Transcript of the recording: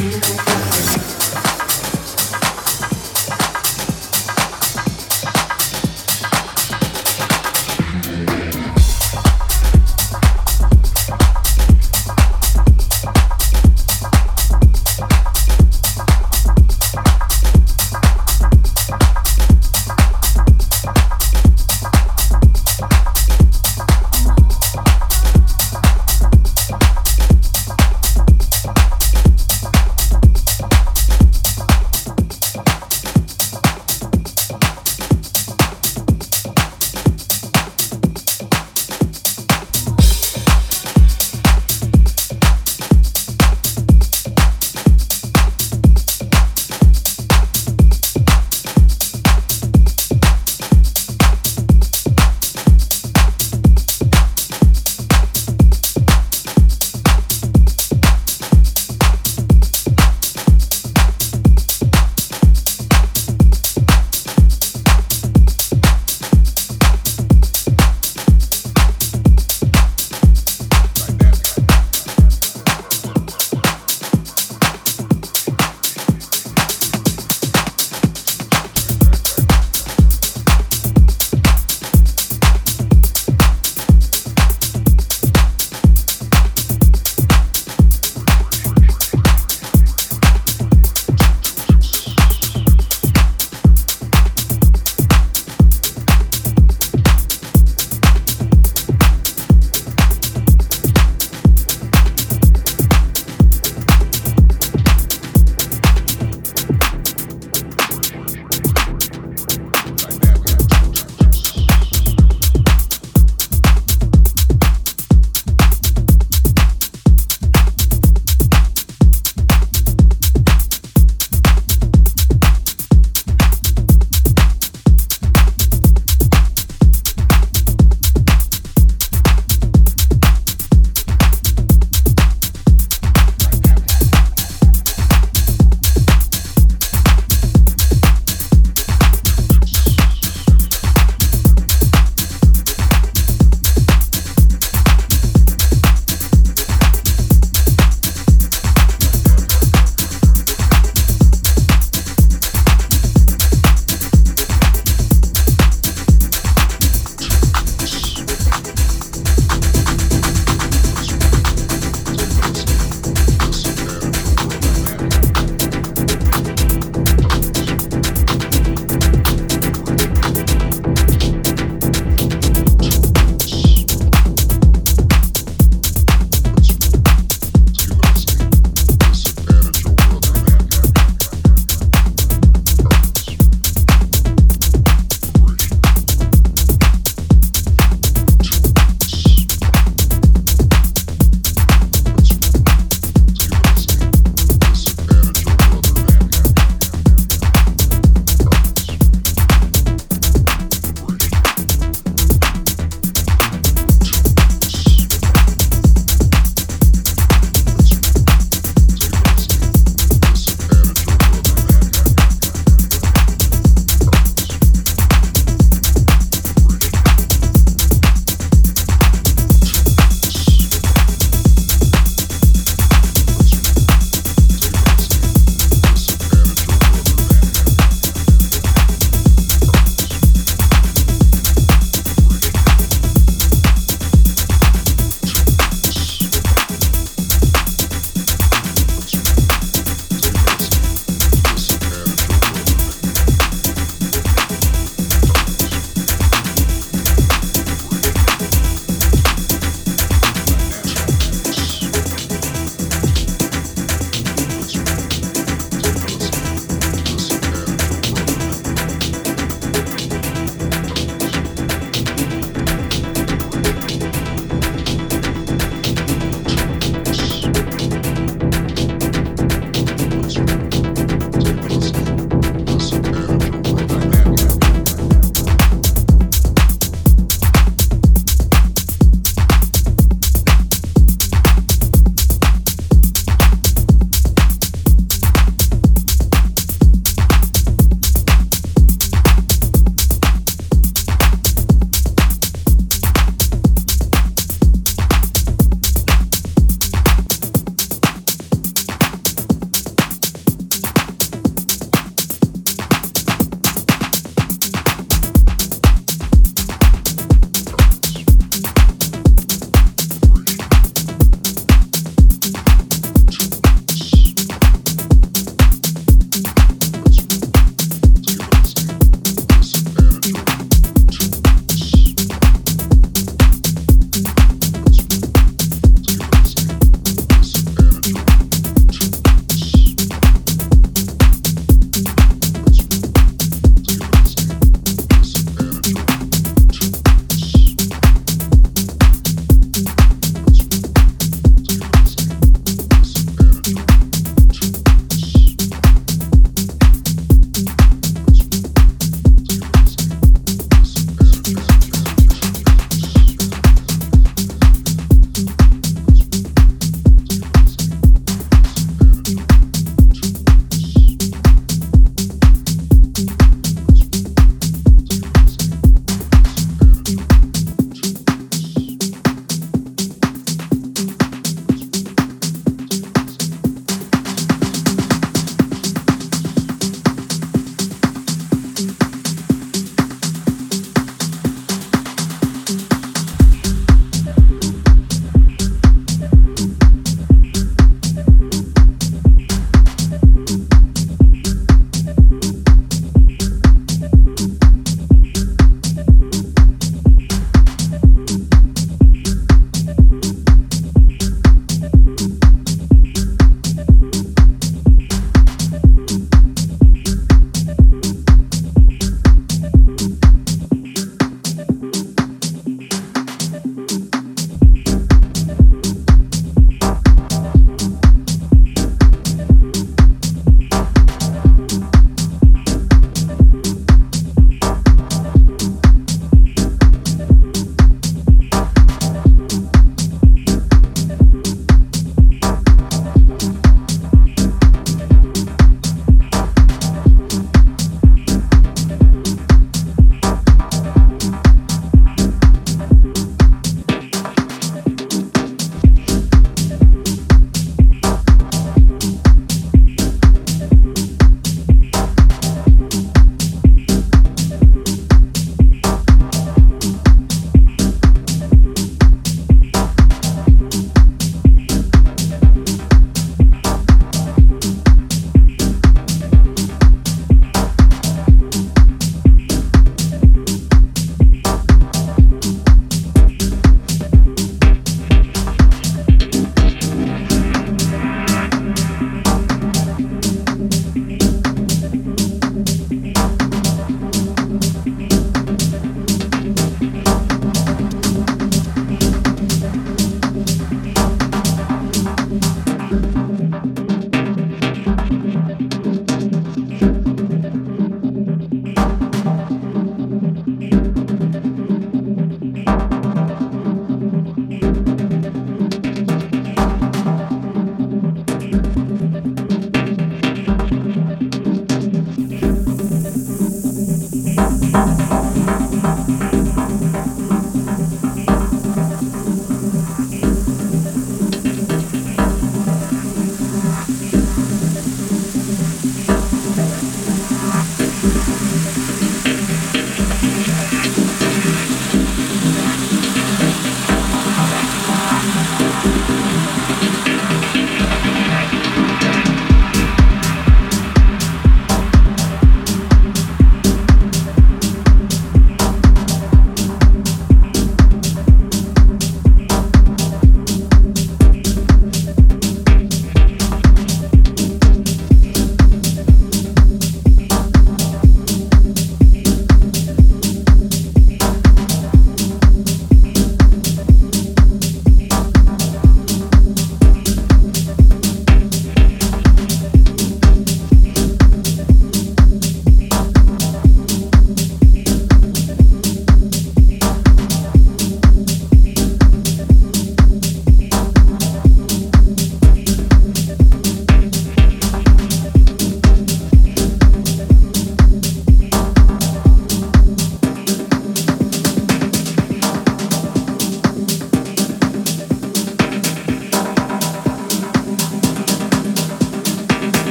Beautiful.